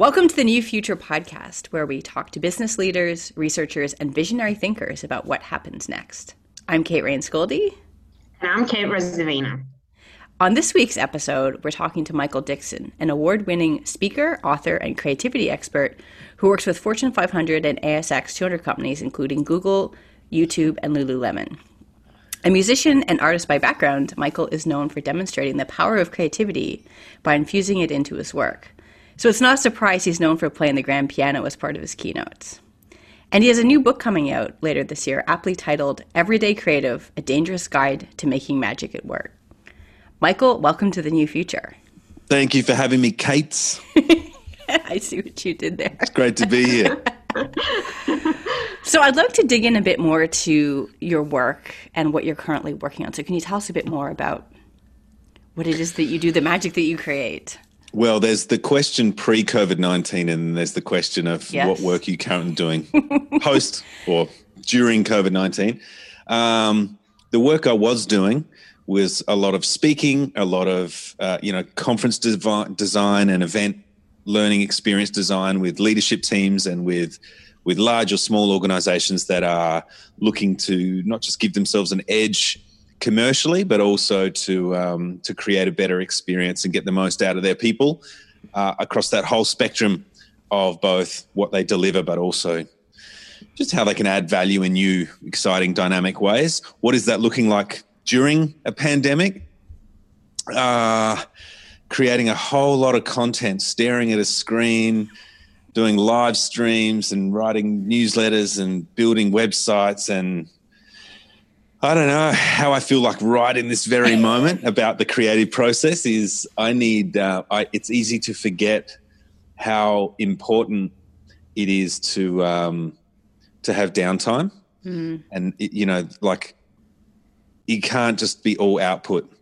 Welcome to the New Future podcast, where we talk to business leaders, researchers, and visionary thinkers about what happens next. I'm Kate Rains-Goldie. And I'm Kate Rosavina. On this week's episode, we're talking to Mykel Dixon, an award winning speaker, author, and creativity expert who works with Fortune 500 and ASX 200 companies, including Google, YouTube, and Lululemon. A musician and artist by background, Michael is known for demonstrating the power of creativity by infusing it into his work. So it's not a surprise he's known for playing the grand piano as part of his keynotes. And he has a new book coming out later this year, aptly titled Everyday Creative A Dangerous Guide to Making Magic at Work. Mykel, welcome to the new future. Thank you for having me, Kate. I see what you did there. It's great to be here. so, I'd love to dig in a bit more to your work and what you're currently working on. So, can you tell us a bit more about what it is that you do, the magic that you create? Well, there's the question pre COVID 19, and there's the question of yes. what work you currently doing post or during COVID 19. Um, the work I was doing was a lot of speaking, a lot of uh, you know conference dev- design and event learning experience design with leadership teams and with with large or small organizations that are looking to not just give themselves an edge commercially, but also to um, to create a better experience and get the most out of their people uh, across that whole spectrum of both what they deliver, but also just how they can add value in new, exciting, dynamic ways. What is that looking like during a pandemic? Uh, creating a whole lot of content, staring at a screen, doing live streams and writing newsletters and building websites and I don't know how I feel like right in this very moment about the creative process is I need, uh, I, it's easy to forget how important it is to, um, to have downtime. Mm. And, it, you know, like you can't just be all output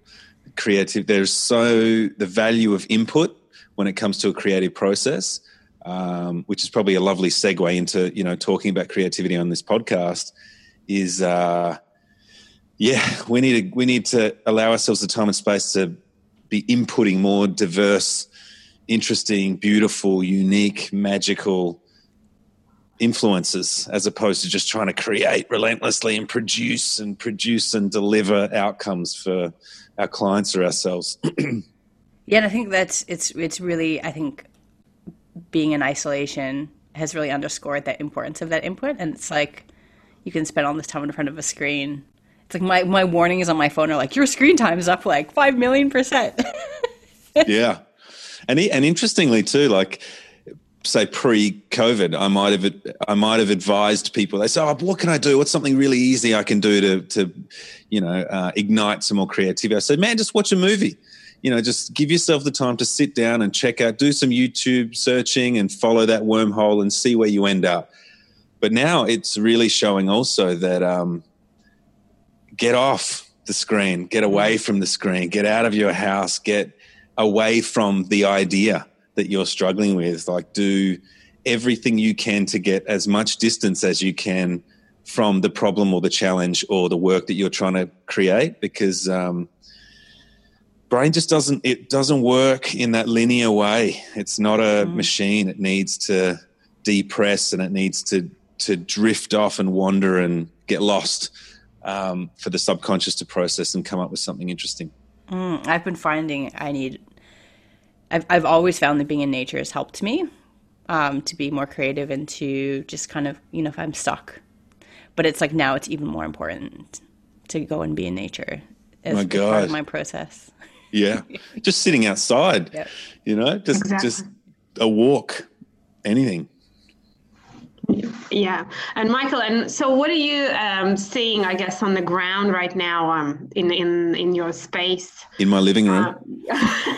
creative. There's so the value of input when it comes to a creative process, um, which is probably a lovely segue into, you know, talking about creativity on this podcast is, uh, yeah, we need to we need to allow ourselves the time and space to be inputting more diverse, interesting, beautiful, unique, magical influences as opposed to just trying to create relentlessly and produce and produce and deliver outcomes for our clients or ourselves. yeah, and I think that's it's it's really I think being in isolation has really underscored that importance of that input and it's like you can spend all this time in front of a screen it's like my, my warnings on my phone are like, your screen time is up like 5 million percent. yeah. And, and interestingly too, like, say pre-COVID, I might have I might have advised people. They say, "Oh, what can I do? What's something really easy I can do to to, you know, uh, ignite some more creativity?" I said, "Man, just watch a movie. You know, just give yourself the time to sit down and check out, do some YouTube searching, and follow that wormhole and see where you end up." But now it's really showing also that um, get off the screen, get away mm. from the screen, get out of your house, get away from the idea that you're struggling with. Like, do everything you can to get as much distance as you can from the problem or the challenge or the work that you're trying to create because um, brain just doesn't it doesn't work in that linear way it's not a mm. machine it needs to depress and it needs to to drift off and wander and get lost um, for the subconscious to process and come up with something interesting. Mm, I've been finding I need. I've I've always found that being in nature has helped me um, to be more creative and to just kind of you know if I'm stuck, but it's like now it's even more important to go and be in nature as my God. part of my process. Yeah, just sitting outside, yep. you know, just exactly. just a walk, anything. Yeah, and Mykel, and so what are you um, seeing? I guess on the ground right now, um, in in in your space, in my living room. Uh,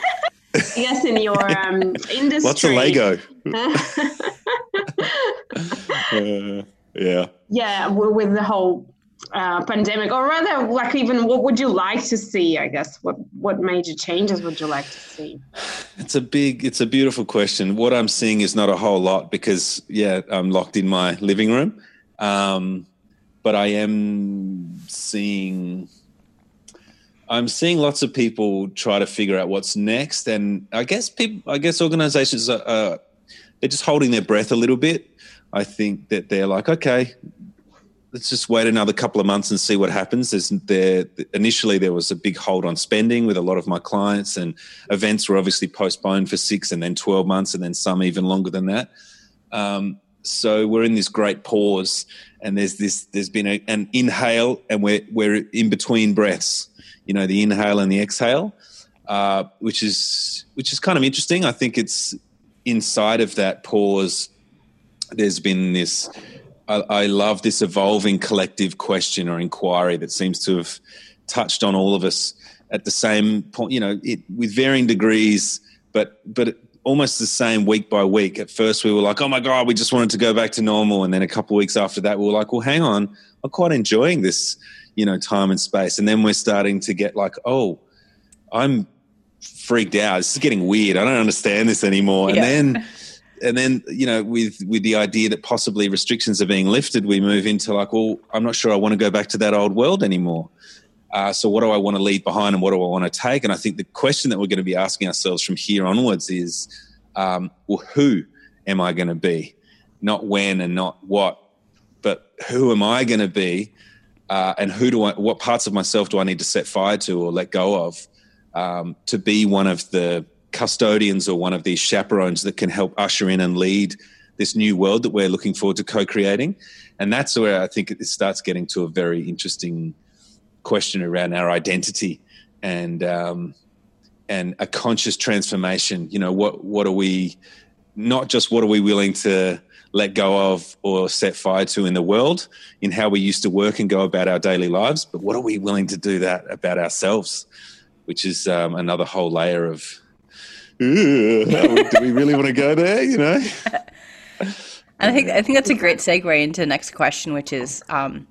yes, in your um, industry. Lots of Lego. uh, yeah. Yeah, with the whole uh, pandemic, or rather, like even what would you like to see? I guess what what major changes would you like to see? It's a big, it's a beautiful question. What I'm seeing is not a whole lot because yeah, I'm locked in my living room, um, but I am seeing. I'm seeing lots of people try to figure out what's next, and I guess people, I guess organizations are, they're just holding their breath a little bit. I think that they're like, okay, let's just wait another couple of months and see what happens. There's there initially there was a big hold on spending with a lot of my clients, and events were obviously postponed for six and then twelve months, and then some even longer than that. Um, so we're in this great pause, and there's this there's been a, an inhale, and we're we're in between breaths. You know, the inhale and the exhale, uh, which is which is kind of interesting. I think it's inside of that pause. There's been this I, I love this evolving collective question or inquiry that seems to have touched on all of us at the same point, you know, it, with varying degrees, but but almost the same week by week. At first, we were like, "Oh my god, we just wanted to go back to normal," and then a couple of weeks after that, we were like, "Well, hang on, I'm quite enjoying this, you know, time and space." And then we're starting to get like, "Oh, I'm freaked out. This is getting weird. I don't understand this anymore." Yeah. And then and then you know with with the idea that possibly restrictions are being lifted we move into like well i'm not sure i want to go back to that old world anymore. Uh, so what do i want to leave behind and what do i want to take? And i think the question that we're going to be asking ourselves from here onwards is um, well who am i going to be? Not when and not what but who am i going to be? Uh, and who do i what parts of myself do i need to set fire to or let go of um, to be one of the custodians or one of these chaperones that can help usher in and lead this new world that we're looking forward to co-creating. And that's where i think it starts getting to a very interesting question around our identity and um, and a conscious transformation. You know what what are we not just what are we willing to let go of or set fire to in the world in how we used to work and go about our daily lives but what are we willing to do that about ourselves which is um, another whole layer of do we really want to go there? You know. And I think I think that's a great segue into the next question, which is, um,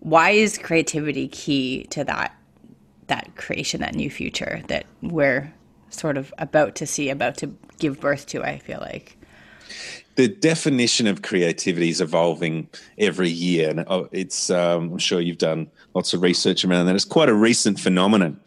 why is creativity key to that that creation, that new future that we're sort of about to see, about to give birth to? I feel like the definition of creativity is evolving every year, and uh, it's um, I'm sure you've done lots of research around that. It's quite a recent phenomenon.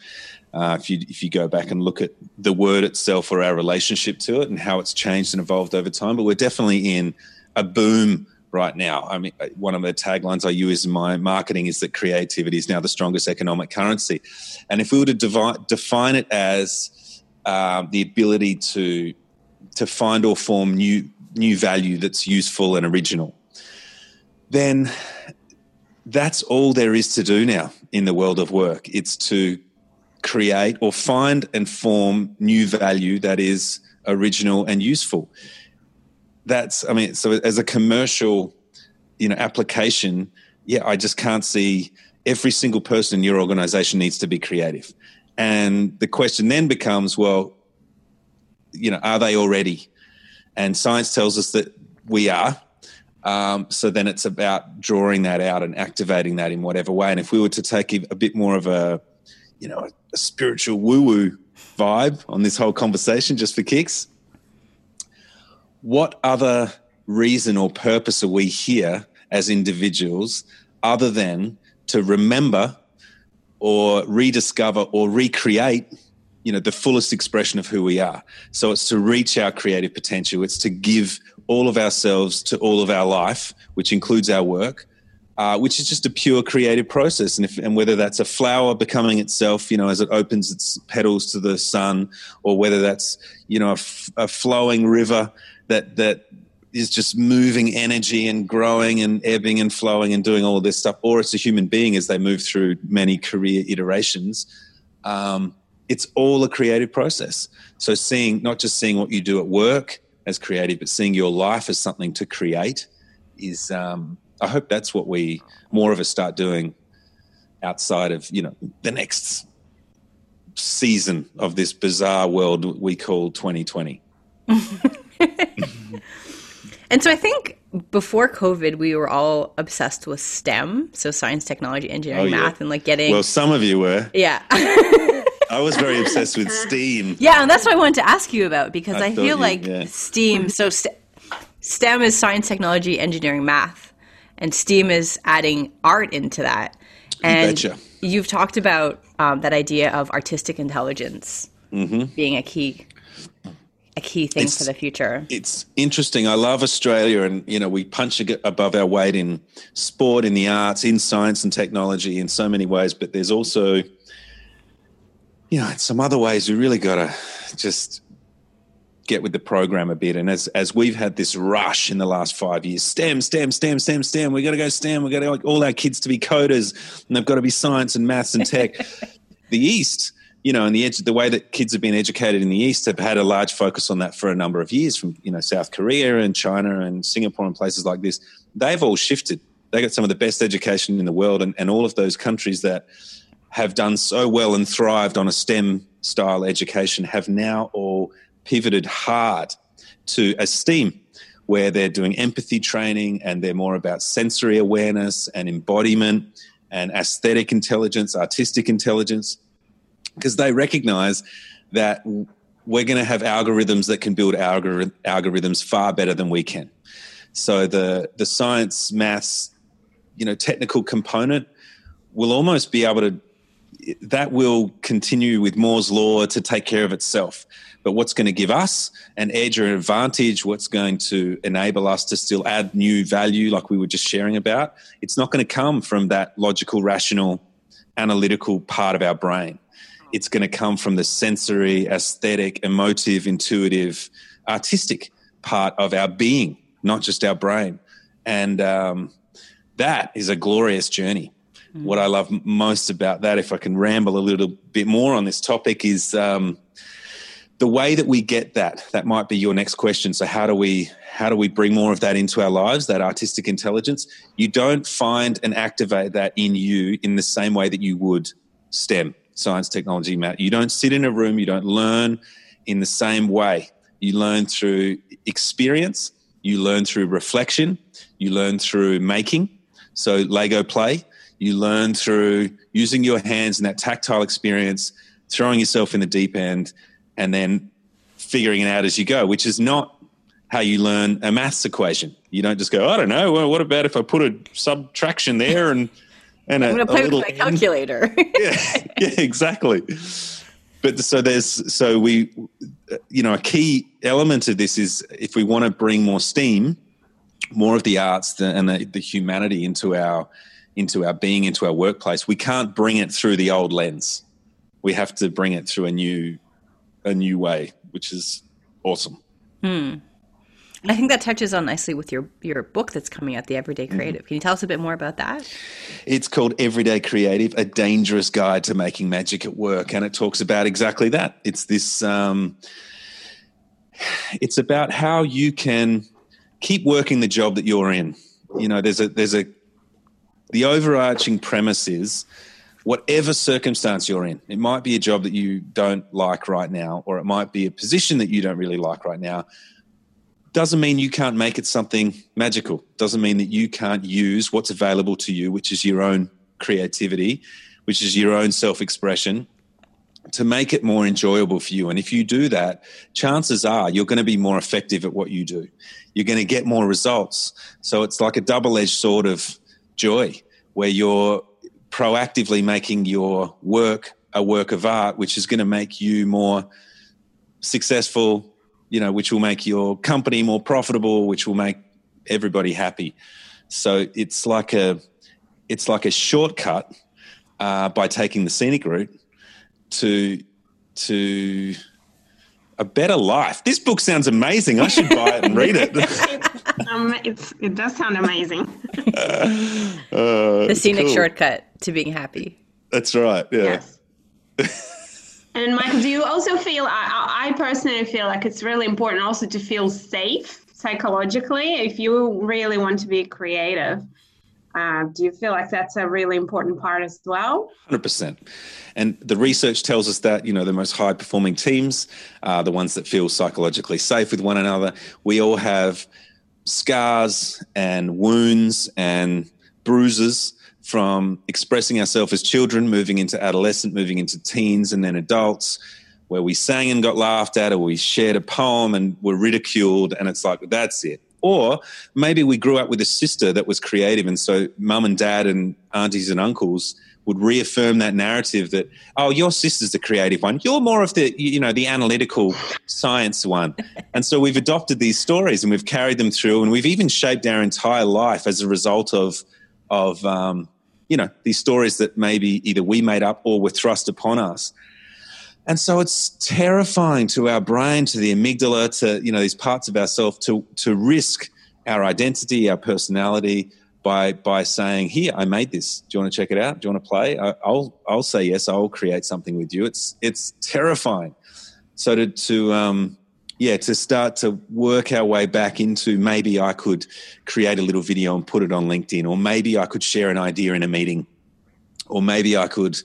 Uh, if you if you go back and look at the word itself or our relationship to it and how it's changed and evolved over time, but we're definitely in a boom right now. I mean, uh, one of the taglines I use in my marketing is that creativity is now the strongest economic currency, and if we were to devi- define it as um, the ability to to find or form new new value that's useful and original, then that's all there is to do now in the world of work. It's to create or find and form new value that is original and useful. That's, I mean, so as a commercial, you know, application, yeah, I just can't see every single person in your organization needs to be creative. And the question then becomes, well, you know, are they already? And science tells us that we are. Um, so then it's about drawing that out and activating that in whatever way. And if we were to take a bit more of a you know, a, spiritual woo woo vibe on this whole conversation just for kicks. What other reason or purpose are we here as individuals other than to remember or rediscover or recreate you know the fullest expression of who we are so it's to reach our creative potential it's to give all of ourselves to all of our life which includes our work uh, which is just a pure creative process. And, if, and whether that's a flower becoming itself, you know, as it opens its petals to the sun, or whether that's, you know, a, f- a flowing river that, that is just moving energy and growing and ebbing and flowing and doing all of this stuff, or it's a human being as they move through many career iterations. Um, it's all a creative process. So seeing, not just seeing what you do at work as creative, but seeing your life as something to create is, um, I hope that's what we more of us start doing outside of you know the next season of this bizarre world we call 2020. and so I think before COVID, we were all obsessed with STEM, so science, technology, engineering, oh, yeah. math, and like getting. Well, some of you were. Yeah. I was very obsessed with STEAM. Yeah, and that's what I wanted to ask you about because I, I feel you, like yeah. STEAM. So st- STEM is science, technology, engineering, math and STEAM is adding art into that. And you you've talked about um, that idea of artistic intelligence mm-hmm. being a key a key thing it's, for the future. It's interesting. I love Australia, and you know we punch above our weight in sport, in the arts, in science and technology, in so many ways. But there's also, you know, in some other ways we really got to just get with the program a bit. And as as we've had this rush in the last five years, STEM, STEM, STEM, STEM, STEM. We got to go STEM. We got to like all our kids to be coders, and they've got to be science and maths and tech. the East you know, and the edge, the way that kids have been educated in the East have had a large focus on that for a number of years, from you know South Korea and China and Singapore and places like this. They've all shifted. They got some of the best education in the world, and, and all of those countries that have done so well and thrived on a STEM style education have now all pivoted hard to STEAM, where they're doing empathy training and they're more about sensory awareness and embodiment and aesthetic intelligence, artistic intelligence because they recognize that we're going to have algorithms that can build algor- algorithms far better than we can. So the the science, maths, you know, technical component will almost be able to that will continue with Moore's law to take care of itself. But what's going to give us an edge or an advantage, what's going to enable us to still add new value, like we were just sharing about, it's not going to come from that logical, rational, analytical part of our brain it's going to come from the sensory, aesthetic, emotive, intuitive, artistic part of our being, not just our brain. And um, that is a glorious journey. Mm. What I love most about that, if I can ramble a little bit more on this topic, is um, the way that we get that. That might be your next question. So how do we how do we bring more of that into our lives? That artistic intelligence. You don't find and activate that in you in the same way that you would STEM science, technology, math. You don't sit in a room, you don't learn in the same way. You learn through experience, you learn through reflection, you learn through making. So, Lego play, you learn through using your hands and that tactile experience, throwing yourself in the deep end, and then figuring it out as you go, which is not how you learn a maths equation. You don't just go, I don't know, well, what about if I put a subtraction there and and I'm to play with my calculator. yeah, yeah, exactly. But so there's so we, you know, a key element of this is if we want to bring more steam, more of the arts and the, the humanity into our into our being, into our workplace, we can't bring it through the old lens. We have to bring it through a new a new way, which is awesome. Hmm. I think that touches on nicely with your your book that's coming out, The Everyday mm-hmm. Creative. Can you tell us a bit more about that? It's called Everyday Creative: A Dangerous Guide to Making Magic at Work, and it talks about exactly that. It's this. Um, it's about how you can keep working the job that you're in. You know, there's a there's a the overarching premise is whatever circumstance you're in. It might be a job that you don't like right now, or it might be a position that you don't really like right now doesn't mean you can't make it something magical. Doesn't mean that you can't use what's available to you, which is your own creativity, which is your own self expression, to make it more enjoyable for you. And if you do that, chances are you're going to be more effective at what you do. You're going to get more results. So it's like a double edged sword of joy where you're proactively making your work a work of art, which is going to make you more successful, you know, which will make your company more profitable, which will make everybody happy. So it's like a it's like a shortcut uh, by taking the scenic route to to a better life. This book sounds amazing. I should buy it and read it. um, it does sound amazing. uh, the scenic cool. shortcut to being happy. That's right. Yeah. Yes. And Mykel, do you also feel? I, I personally feel like it's really important also to feel safe psychologically if you really want to be creative. Uh, do you feel like that's a really important part as well? 100%. And the research tells us that, you know, the most high performing teams are the ones that feel psychologically safe with one another. We all have scars and wounds and bruises from expressing ourselves as children, moving into adolescent, moving into teens, and then adults, where we sang and got laughed at, or we shared a poem and were ridiculed, and it's like, that's it. Or maybe we grew up with a sister that was creative, and so mum and dad and aunties and uncles would reaffirm that narrative that oh your sister's the creative one. You're more of the you know the analytical science one. And so we've adopted these stories and we've carried them through and we've even shaped our entire life as a result of of um, you know these stories that maybe either we made up or were thrust upon us. And so it's terrifying to our brain to the amygdala to you know these parts of ourselves to to risk our identity our personality by by saying, "Here, I made this. Do you want to check it out? Do you want to play?" I, will I'll say yes. I'll create something with you. It's it's terrifying. So to to um, yeah to start to work our way back into maybe I could create a little video and put it on LinkedIn, or maybe I could share an idea in a meeting, or maybe I could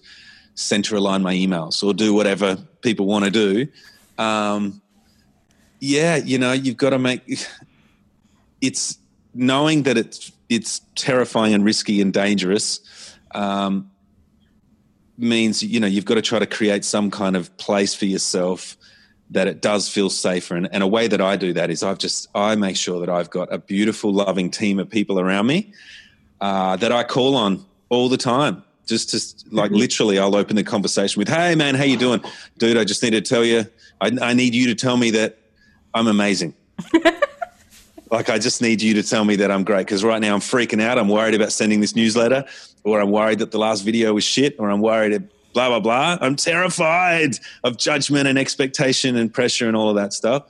center align my emails or do whatever people want to do. Um, yeah, you know, you've got to make it's knowing that it's it's terrifying and risky and dangerous um, means you know you've got to try to create some kind of place for yourself that it does feel safer. And, and a way that i do that is i've just i make sure that i've got a beautiful loving team of people around me uh, that i call on all the time just to like mm-hmm. literally i'll open the conversation with hey man how you doing? Dude i just need to tell you i, I need you to tell me that i'm amazing Like, I just need you to tell me that I'm great because right now I'm freaking out. I'm worried about sending this newsletter, or I'm worried that the last video was shit, or I'm worried blah, blah, blah. I'm terrified of judgment and expectation and pressure and all of that stuff.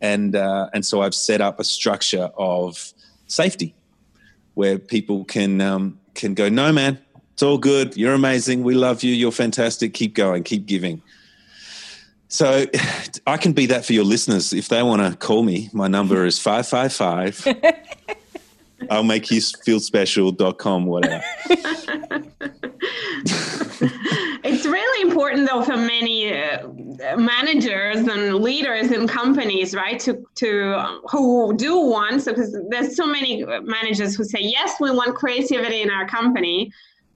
And, uh, and so I've set up a structure of safety where people can, um, can go, no, man, it's all good. You're amazing. We love you. You're fantastic. Keep going. Keep giving. So I can be that for your listeners. If they want to call me, my number is 555. I'll make you feel special.com, whatever. it's really important though for many uh, managers and leaders in companies right to to um, who do want so because there's so many managers who say yes we want creativity in our company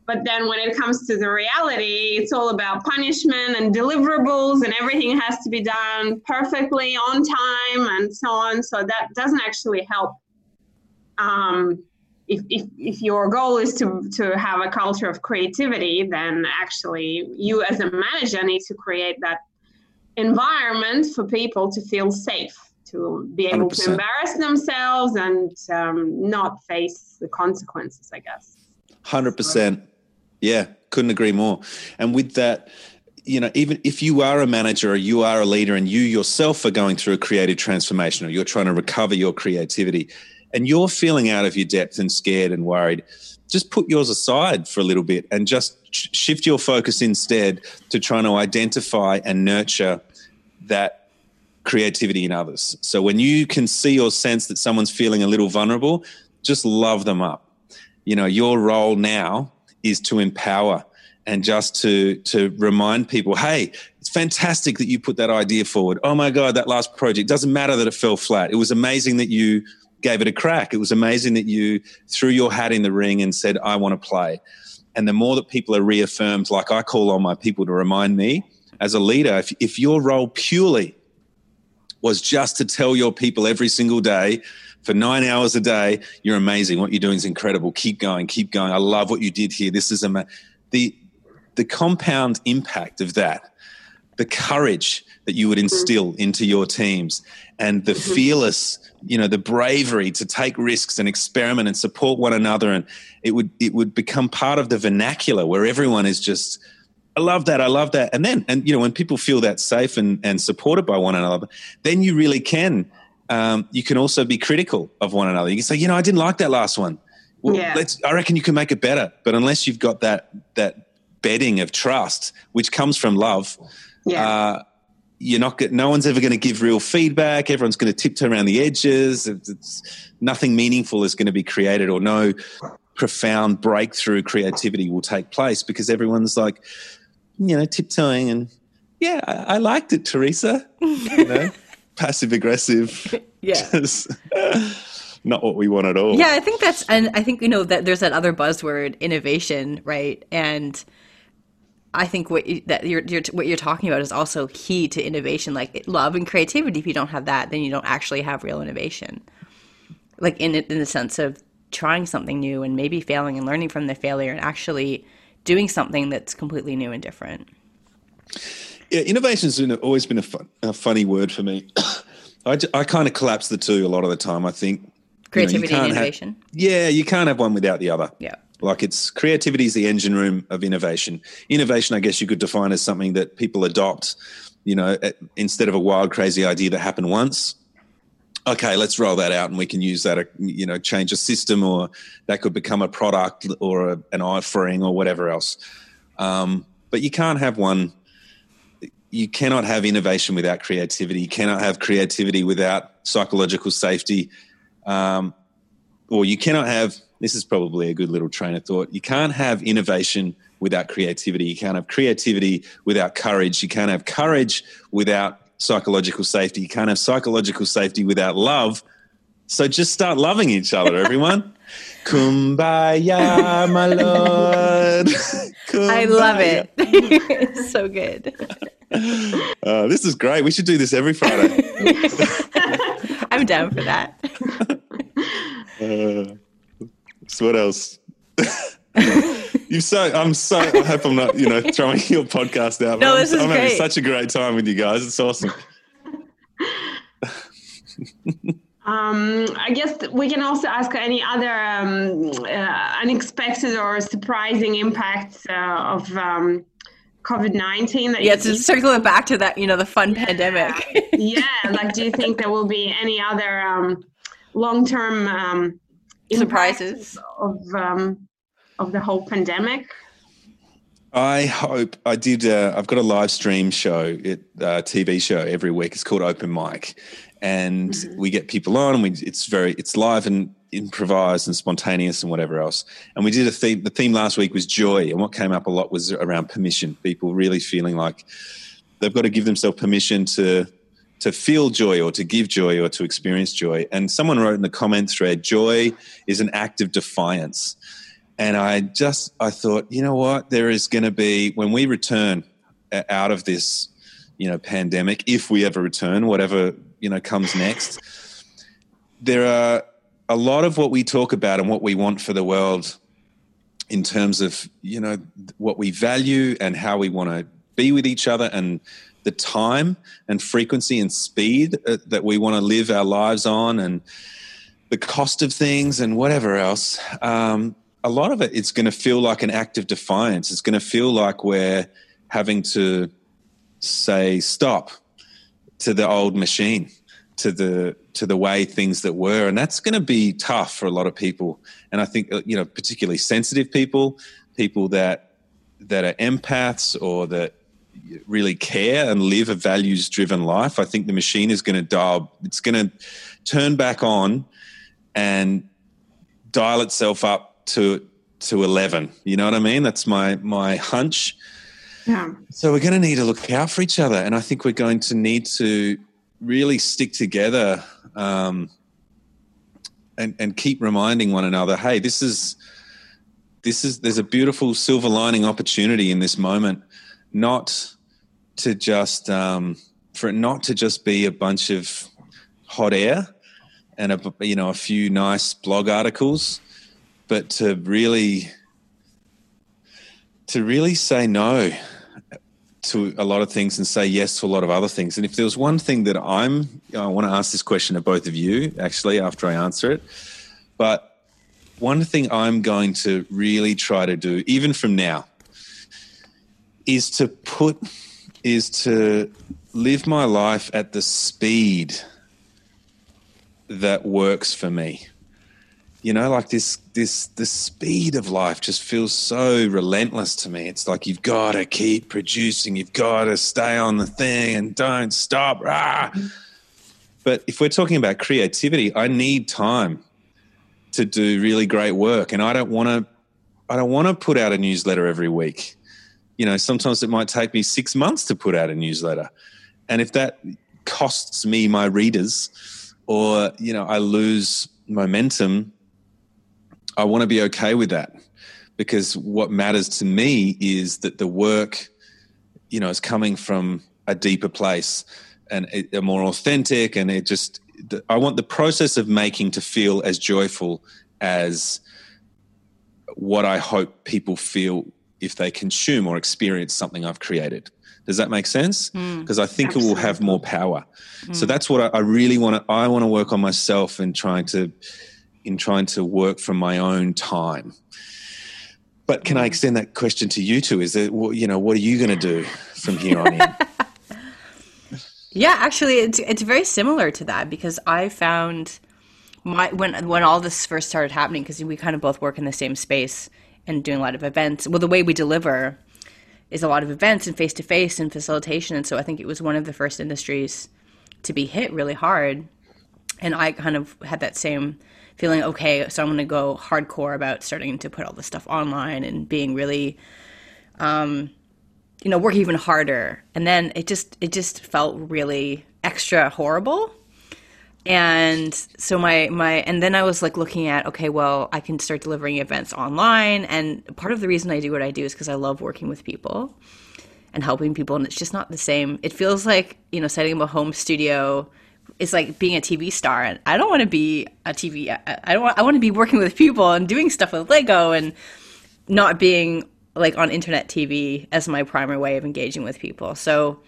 but then when it comes to the reality, it's all about punishment and deliverables, and everything has to be done perfectly on time and so on. So that doesn't actually help. Um, if, if, if your goal is to, to have a culture of creativity, then actually you as a manager need to create that environment for people to feel safe, to be able 100%. to embarrass themselves and um, not face the consequences, I guess. 100%. Yeah, couldn't agree more. And with that, you know, even if you are a manager or you are a leader and you yourself are going through a creative transformation or you're trying to recover your creativity and you're feeling out of your depth and scared and worried, just put yours aside for a little bit and just shift your focus instead to trying to identify and nurture that creativity in others. So when you can see or sense that someone's feeling a little vulnerable, just love them up. You know, your role now is to empower and just to to remind people, hey, it's fantastic that you put that idea forward. Oh my God, that last project doesn't matter that it fell flat. It was amazing that you gave it a crack. It was amazing that you threw your hat in the ring and said, I want to play. And the more that people are reaffirmed, like I call on my people to remind me as a leader, if, if your role purely was just to tell your people every single day for nine hours a day. You're amazing. What you're doing is incredible. Keep going. Keep going. I love what you did here. This is ama- the the compound impact of that, the courage that you would mm-hmm. instill mm-hmm. into your teams, and the mm-hmm. fearless, you know, the bravery to take risks and experiment and support one another, and it would it would become part of the vernacular where everyone is just. I love that. I love that. And then, and you know, when people feel that safe and, and supported by one another, then you really can um, you can also be critical of one another. You can say, you know, I didn't like that last one. Well, yeah. let's. I reckon you can make it better. But unless you've got that that bedding of trust, which comes from love, yeah. Uh, you're not. No one's ever going to give real feedback. Everyone's going to tiptoe around the edges. It's, it's, nothing meaningful is going to be created, or no profound breakthrough creativity will take place because everyone's like, you know, tiptoeing and yeah, I, I liked it, Teresa. You know? passive aggressive. yeah. Not what we want at all. Yeah, I think that's, and I think, you know, that there's that other buzzword, innovation, right? And I think what you, that you're, you're, what you're talking about is also key to innovation, like love and creativity. If you don't have that, then you don't actually have real innovation. Like in in the sense of trying something new and maybe failing and learning from the failure and actually doing something that's completely new and different. Yeah, innovation has always been a, fun, a funny word for me. I, I kind of collapse the two a lot of the time. I think creativity you know, and innovation. Have, yeah, you can't have one without the other. Yeah. Like it's creativity is the engine room of innovation. Innovation, I guess you could define as something that people adopt, you know, instead of a wild, crazy idea that happened once. Okay, let's roll that out and we can use that, you know, change a system or that could become a product or a, an offering or whatever else. Um, but you can't have one you cannot have innovation without creativity. You cannot have creativity without psychological safety. Um, or you cannot have, this is probably a good little train of thought. You can't have innovation without creativity. You can't have creativity without courage. You can't have courage without psychological safety. You can't have psychological safety without love. So just start loving each other, everyone. Kumbaya, my lord. Kumbaya. I love it. it's so good. Uh, this is great. We should do this every Friday. I'm down for that. Uh, so what else? you so I'm so I hope I'm not you know throwing your podcast out. No, this I'm, is I'm great. having such a great time with you guys. It's awesome. Um, I guess we can also ask any other um, uh, unexpected or surprising impacts uh, of um, COVID nineteen. Yeah, to circle it back to that, you know, the fun yeah. pandemic. yeah, like, do you think there will be any other um, long term um, surprises of um, of the whole pandemic? I hope I did. Uh, I've got a live stream show, it uh, TV show every week. It's called Open Mic, and mm-hmm. we get people on, and we, it's very it's live and improvised and spontaneous and whatever else. And we did a theme. The theme last week was joy, and what came up a lot was around permission. People really feeling like they've got to give themselves permission to to feel joy or to give joy or to experience joy. And someone wrote in the comment thread, "Joy is an act of defiance." And I just I thought, you know what? There is going to be when we return out of this, you know, pandemic, if we ever return, whatever you know comes next. There are a lot of what we talk about and what we want for the world in terms of you know what we value and how we want to be with each other and the time and frequency and speed uh, that we want to live our lives on and the cost of things and whatever else um, a lot of it it's going to feel like an act of defiance it's going to feel like we're having to say stop to the old machine to the to the way things that were. And that's going to be tough for a lot of people. And i think you know particularly sensitive people people that that are empaths or that really care and live a values driven life i think the machine is going to dial it's going to turn back on and dial itself up to to 11 you know what i mean? That's my my hunch so we're going to need to look out for each other and i think we're going to need to really stick together um, and and keep reminding one another, hey, this is this is there's a beautiful silver lining opportunity in this moment, not to just um, for it not to just be a bunch of hot air and a you know a few nice blog articles, but to really to really say no to a lot of things and say yes to a lot of other things. And if there was one thing that I'm, I want to ask this question of both of you actually after I answer it. But one thing I'm going to really try to do, even from now, is to put, is to live my life at the speed that works for me you know like this this the speed of life just feels so relentless to me it's like you've got to keep producing you've got to stay on the thing and don't stop ah. but if we're talking about creativity i need time to do really great work and i don't want to i don't want to put out a newsletter every week you know sometimes it might take me 6 months to put out a newsletter and if that costs me my readers or you know i lose momentum I want to be okay with that because what matters to me is that the work, you know, is coming from a deeper place and a more authentic. And it just, I want the process of making to feel as joyful as what I hope people feel if they consume or experience something I've created. Does that make sense? Because mm, I think absolutely. it will have more power. Mm. So that's what I, I really want to. I want to work on myself and trying to, in trying to work from my own time. But can. I extend that question to you too? Is it you know what are you going to do from here on in? yeah, actually, it's it's very similar to that because I found my when when all this first started happening because we kind of both work in the same space and doing a lot of events. Well, the way we deliver is a lot of events and face to face and facilitation, and so I think it was one of the first industries to be hit really hard. And I kind of had that same feeling. Okay, so I'm going to go hardcore about starting to put all this stuff online and being really, um, you know, work even harder. And then it just it just felt really extra horrible and so my my and then i was like looking at okay well i can start delivering events online and part of the reason i do what i do is because i love working with people and helping people and it's just not the same it feels like you know setting up a home studio is like being a tv star and i don't want to be a tv i, I don't want i want to be working with people and doing stuff with lego and not being like on internet tv as my primary way of engaging with people so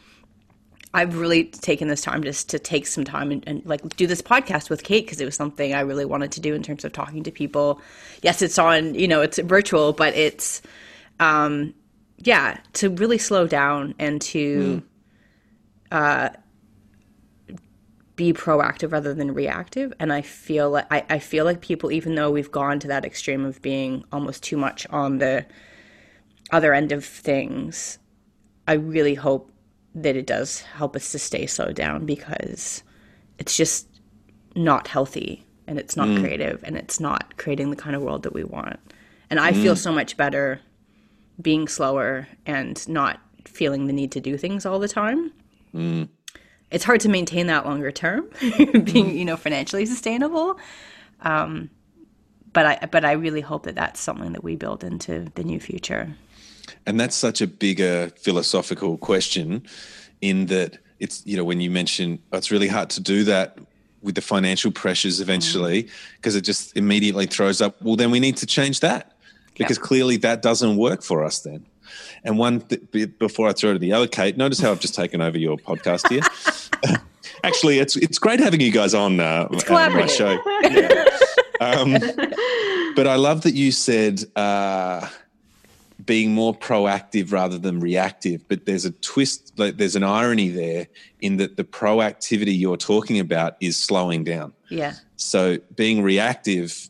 I've really taken this time just to take some time and, and like do this podcast with Kate because it was something I really wanted to do in terms of talking to people. Yes, it's on, you know, it's virtual, but it's, um, yeah, to really slow down and to, mm. uh, be proactive rather than reactive. And I feel like I, I feel like people, even though we've gone to that extreme of being almost too much on the other end of things, I really hope that it does help us to stay slowed down because it's just not healthy and it's not mm. creative and it's not creating the kind of world that we want. And I mm. feel so much better being slower and not feeling the need to do things all the time. Mm. It's hard to maintain that longer term, being you know financially sustainable. Um, but I but I really hope that that's something that we build into the new future. And that's such a bigger philosophical question in that it's, you know, when you mention oh, it's really hard to do that with the financial pressures eventually because mm. it just immediately throws up, well, then we need to change that because clearly that doesn't work for us then. And one th- before I throw it to the other, Kate, notice how I've just taken over your podcast here. Actually, it's it's great having you guys on, uh, my show. Yeah. Um, but I love that you said uh, being more proactive rather than reactive. But there's a twist, like there's an irony there in that the proactivity you're talking about is slowing down. Yeah. So being reactive,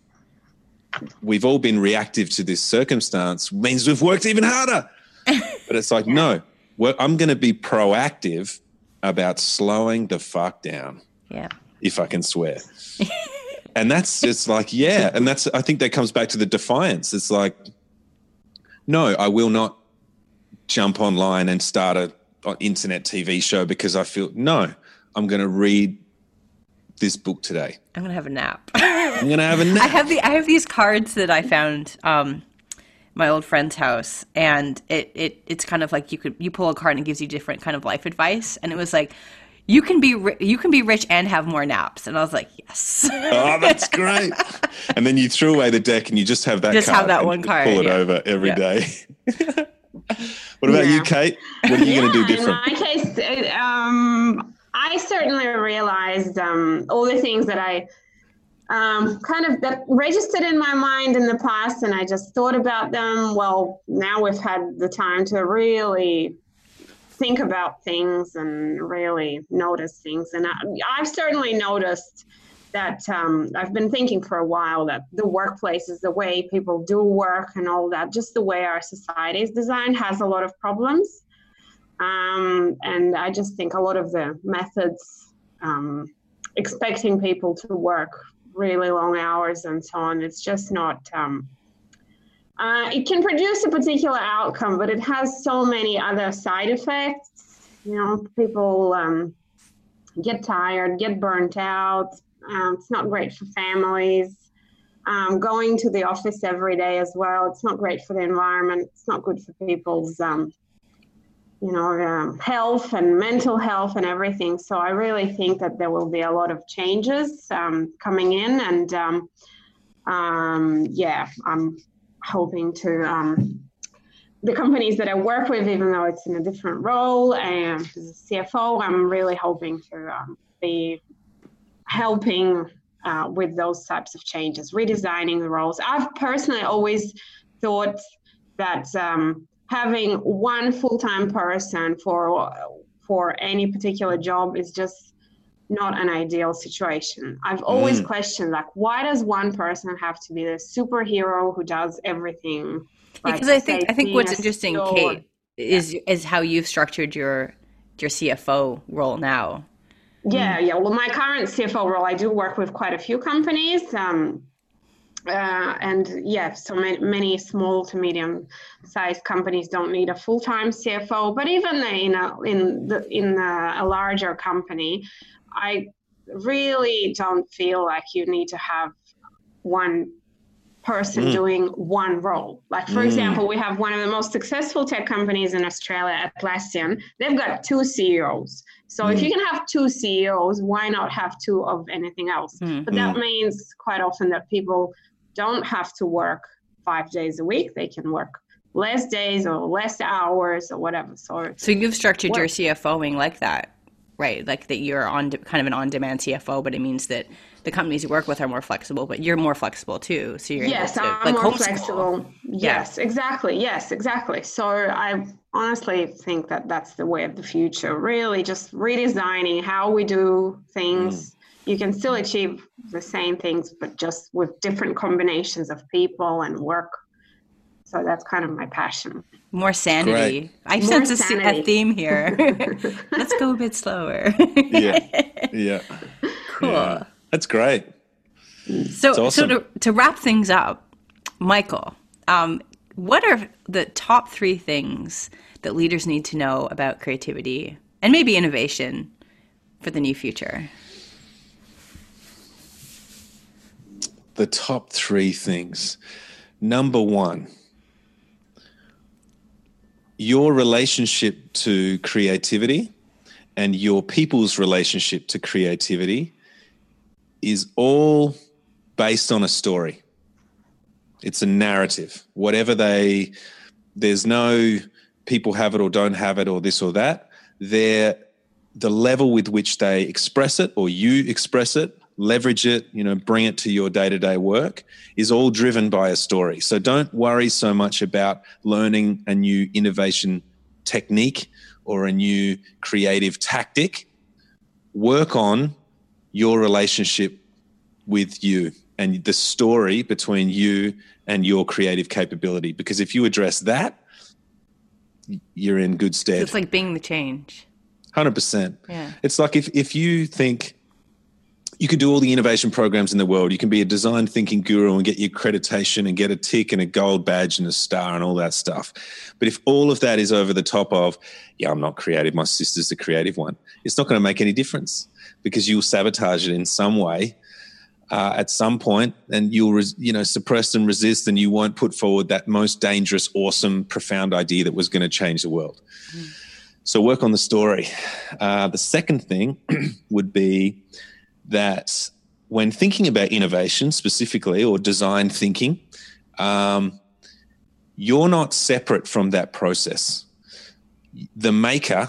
we've all been reactive to this circumstance means we've worked even harder. but it's like, no, I'm going to be proactive about slowing the fuck down. Yeah. If I can swear. and that's just like, yeah. And that's, I think that comes back to the defiance. It's like, no, I will not jump online and start a, an internet TV show because I feel no, I'm going to read this book today. I'm going to have a nap. I'm going to have a nap. I have the I have these cards that I found um, my old friend's house and it, it it's kind of like you could you pull a card and it gives you different kind of life advice and it was like you can be ri- you can be rich and have more naps and i was like yes oh that's great and then you threw away the deck and you just have that just have that one card pull it yeah. over every yeah. day. what about yeah. you kate what are you going to do different in my case um, i certainly realized um, all the things that i um, kind of that registered in my mind in the past and i just thought about them well now we've had the time to really think about things and really notice things. And I, have certainly noticed that um, I've been thinking for a while that the workplace is the way people do work and all that, just the way our society is designed, has a lot of problems. Um, and I just think a lot of the methods, um, expecting people to work really long hours and so on, it's just not um, uh, it can produce a particular outcome, but it has so many other side effects. You know, people um, get tired, get burnt out. Um, it's not great for families. Um, going to the office every day as well. It's not great for the environment. It's not good for people's, um, you know, um, health and mental health and everything. So I really think that there will be a lot of changes um, coming in, and um, yeah, I'm hoping to um, the companies that I work with, even though it's in a different role, and as a CFO, I'm really hoping to um, be helping uh, with those types of changes, redesigning the roles. I've personally always thought that um, having one full-time person for for any particular job is just not an ideal situation. I've always mm. questioned like why does one person have to be the superhero who does everything? Because I think I think what's interesting, Kate, is yeah. is how you've structured your your CFO role now. Yeah, yeah. Well, my current CFO role, I do work with quite a few companies. Um, uh, and yeah, so many, many, small to medium sized companies don't need a full time CFO. But even in a, in the, in a, a larger company, I really don't feel like you need to have one person mm. doing one role. Like, for mm. example, we have one of the most successful tech companies in Australia, Atlassian. They've got two CEOs. So mm. if you can have two CEOs, why not have two of anything else? Mm. But that mm. means quite often that people don't have to work five days a week. They can work less days or less hours or whatever. So, so you've structured work. your CFOing like that, right? Like that you're on de- kind of an on-demand CFO, but it means that the companies you work with are more flexible, but you're more flexible too. So you're yes, to, I'm like, more flexible. Yes, yeah. exactly. Yes, exactly. So I honestly think that that's the way of the future. Really, just redesigning how we do things. Mm. You can still achieve the same things, but just with different combinations of people and work. So that's kind of my passion. More sanity. Great. I More sense sanity. a, theme here. Let's go a bit slower. yeah. Yeah. Cool. Yeah. That's great. So, awesome. so to, to wrap things up, Mykel, um, what are the top three things that leaders need to know about creativity and maybe innovation for the new future? The top three things. Number one, your relationship to creativity and your people's relationship to creativity is all based on a story. It's a narrative. Whatever they, there's no people have it or don't have it or this or that. They're the level with which they express it or you express it, leverage it, you know, bring it to your day to day work is all driven by a story. So don't worry so much about learning a new innovation technique or a new creative tactic. Work on your relationship with you and the story between you and your creative capability. Because if you address that, you're in good stead. It's like being the change. Hundred percent. Yeah. It's like if if you think you can do all the innovation programs in the world, you can be a design thinking guru and get your accreditation and get a tick and a gold badge and a star and all that stuff. But if all of that is over the top of, yeah, I'm not creative, my sister's the creative one, it's not going to make any difference because you'll sabotage it in some way uh, at some point and you'll res- you know suppress and resist and you won't put forward that most dangerous awesome profound idea that was going to change the world mm. so work on the story uh, the second thing would be that when thinking about innovation specifically or design thinking um, you're not separate from that process the maker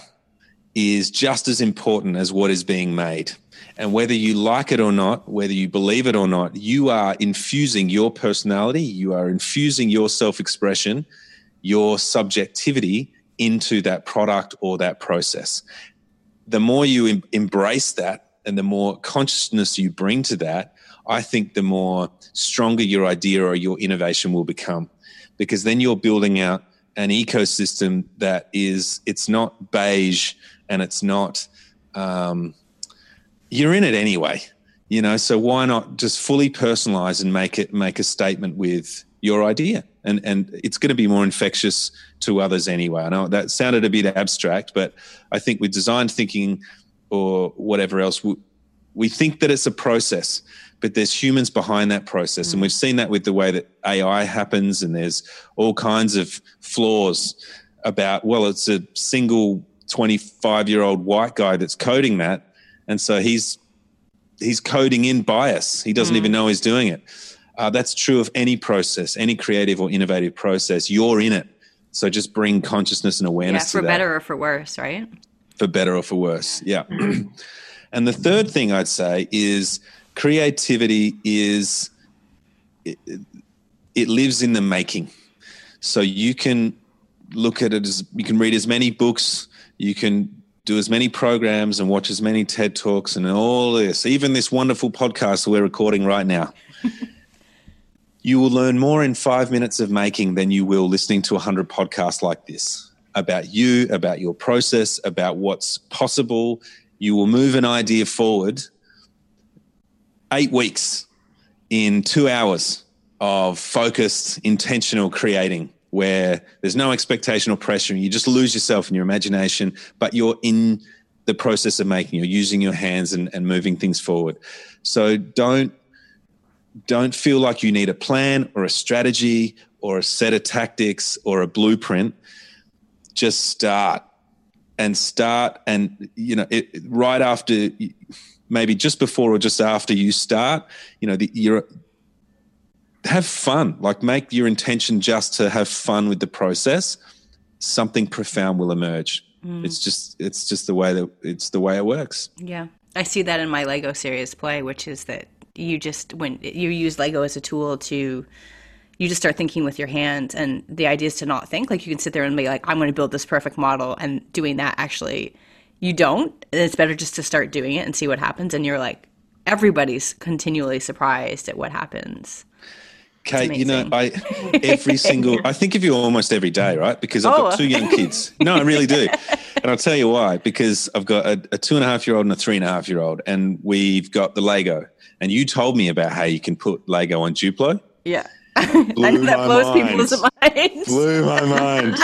is just as important as what is being made. And whether you like it or not, whether you believe it or not, you are infusing your personality, you are infusing your self expression, your subjectivity into that product or that process. The more you em- embrace that and the more consciousness you bring to that, I think the more stronger your idea or your innovation will become. Because then you're building out an ecosystem that is, it's not beige and it's not um, you're in it anyway you know? So why not just fully personalize and make it make a statement with your idea? And and it's going to be more infectious to others anyway. I know that sounded a bit abstract but i think with design thinking or whatever else we, we think that it's a process but there's humans behind that process mm. and we've seen that with the way that ai happens and there's all kinds of flaws about well it's a single 25 year old white guy that's coding that. And so he's, he's coding in bias. He doesn't mm. even know he's doing it. Uh, that's true of any process, any creative or innovative process. You're in it. So just bring consciousness and awareness yeah, for better or for worse, right? For better or for worse, yeah. and the third thing I'd say is creativity is it, it lives in the making. So you can look at it as you can read as many books, you can do as many programs and watch as many TED Talks and all this, even this wonderful podcast we're recording right now. you will learn more in five minutes of making than you will listening to 100 podcasts like this about you, about your process, about what's possible. You will move an idea forward eight weeks in two hours of focused, intentional creating where there's no expectation or pressure and you just lose yourself in your imagination, but you're in the process of making, you're using your hands and, and moving things forward. So don't don't feel like you need a plan or a strategy or a set of tactics or a blueprint. Just start and start and you know it, right after maybe just before or just after you start you know the, you're have fun. Like make your intention just to have fun with the process. Something profound will emerge. Mm. It's just it's just the way that it's the way it works. Yeah. I see that in my Lego serious play, which is that you just when you use Lego as a tool to you just start thinking with your hands and the idea is to not think like you can sit there and be like i'm going to build this perfect model and doing that actually you don't and it's better just to start doing it and see what happens and you're like everybody's continually surprised at what happens Kate, you know, I every single I think of you almost every day, right? Because I've oh. got two young kids. No, I really do. And I'll tell you why. Because I've got a, a two and a half year old and a three and a half year old, and we've got the Lego. And you told me about how you can put Lego on Duplo. Yeah. Blew I know that blows mind. people's minds. Blew my mind.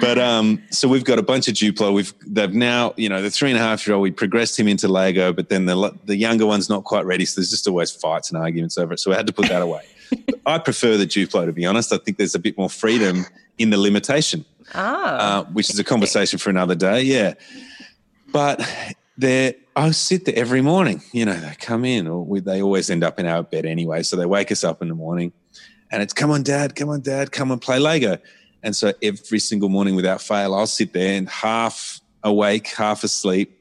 but um, so we've got a bunch of Duplo. We've they've now, you know, the three and a half year old. We progressed him into Lego, but then the the younger one's not quite ready. So there's just always fights and arguments over it. So we had to put that away. I prefer the Duplo, to be honest. I think there's a bit more freedom in the limitation, oh. uh, which is a conversation for another day. Yeah, but there, I sit there every morning. You know, they come in, or we, they always end up in our bed anyway. So they wake us up in the morning, and it's come on, Dad, come on, Dad, come and play Lego. And so every single morning, without fail, I'll sit there and half awake, half asleep,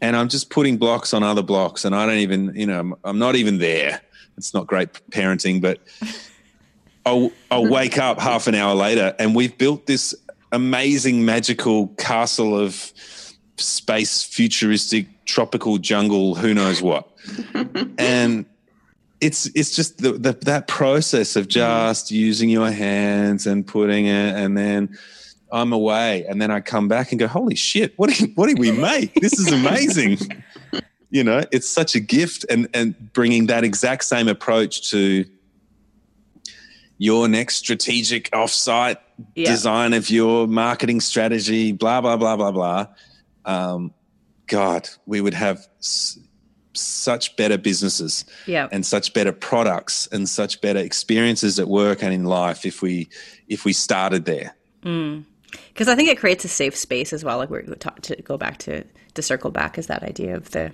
and I'm just putting blocks on other blocks, and I don't even, you know, I'm not even there it's not great parenting, but I'll, I'll wake up half an hour later and we've built this amazing magical castle of space futuristic tropical jungle who knows what and it's it's just the, the, that process of just using your hands and putting it and then I'm away and then I come back and go holy shit what did, what did we make? This is amazing. You know it's such a gift and and bringing that exact same approach to your next strategic offsite yeah. design of your marketing strategy blah blah blah blah blah. Um, god we would have s- such better businesses yeah. and such better products and such better experiences at work and in life if we if we started there because mm. i think it creates a safe space as well like we're to go back to to circle back is that idea of the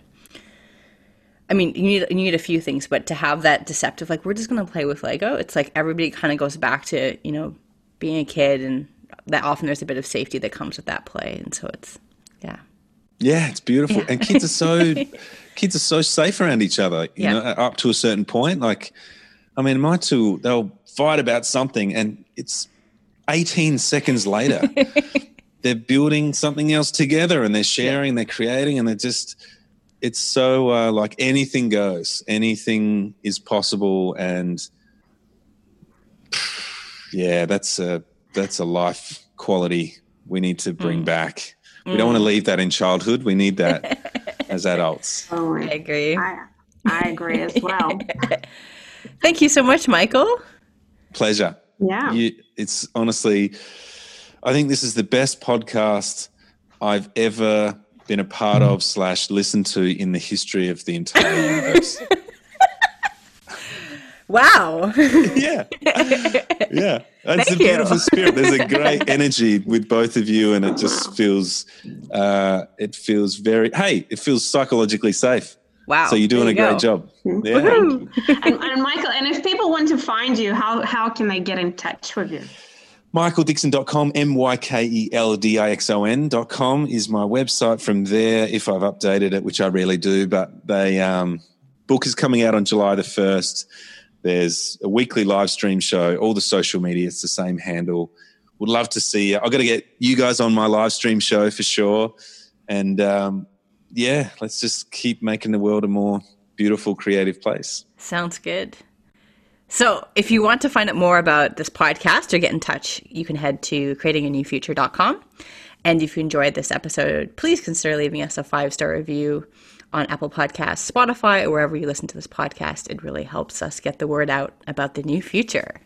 I mean, you need you need a few things, but to have that deceptive, like we're just gonna play with Lego, it's like everybody kind of goes back to you know being a kid, and that often there's a bit of safety that comes with that play, and so it's yeah, yeah, it's beautiful, yeah. and kids are so kids are so safe around each other, you yeah. know, up to a certain point. Like, I mean, my two they'll fight about something, and it's 18 seconds later. they're building something else together and they're sharing, yeah. they're creating, and they're just it's so uh, like anything goes, anything is possible, and yeah, that's a that's a life quality we need to bring mm. back. We mm. don't want to leave that in childhood. We need that as adults. Oh, I agree. I, I agree as well. Thank you so much, Mykel. Pleasure. Yeah. You, it's honestly, I think this is the best podcast I've ever been a part of slash listened to in the history of the entire universe. wow. yeah. Yeah. It's Thank a beautiful you. spirit. There's a great energy with both of you, and it just feels, uh, it feels very, hey, it feels psychologically safe. Wow. So you're doing a great job. Yeah. and, and, Mykel, and if people want to find you, how, how can they get in touch with you? Michaeldixon.com mykeldixon.com, M Y K E L D I X O N.com is my website. From there, if I've updated it, which I rarely do, but the um, book is coming out on July the 1st. There's a weekly live stream show, all the social media, it's the same handle. Would love to see you. I've got to get you guys on my live stream show for sure. And um, yeah, let's just keep making the world a more beautiful, creative place. Sounds good. So, if you want to find out more about this podcast or get in touch, you can head to creatinganewfuture.com. And if you enjoyed this episode, please consider leaving us a five star review on Apple Podcasts, Spotify, or wherever you listen to this podcast. It really helps us get the word out about the new future.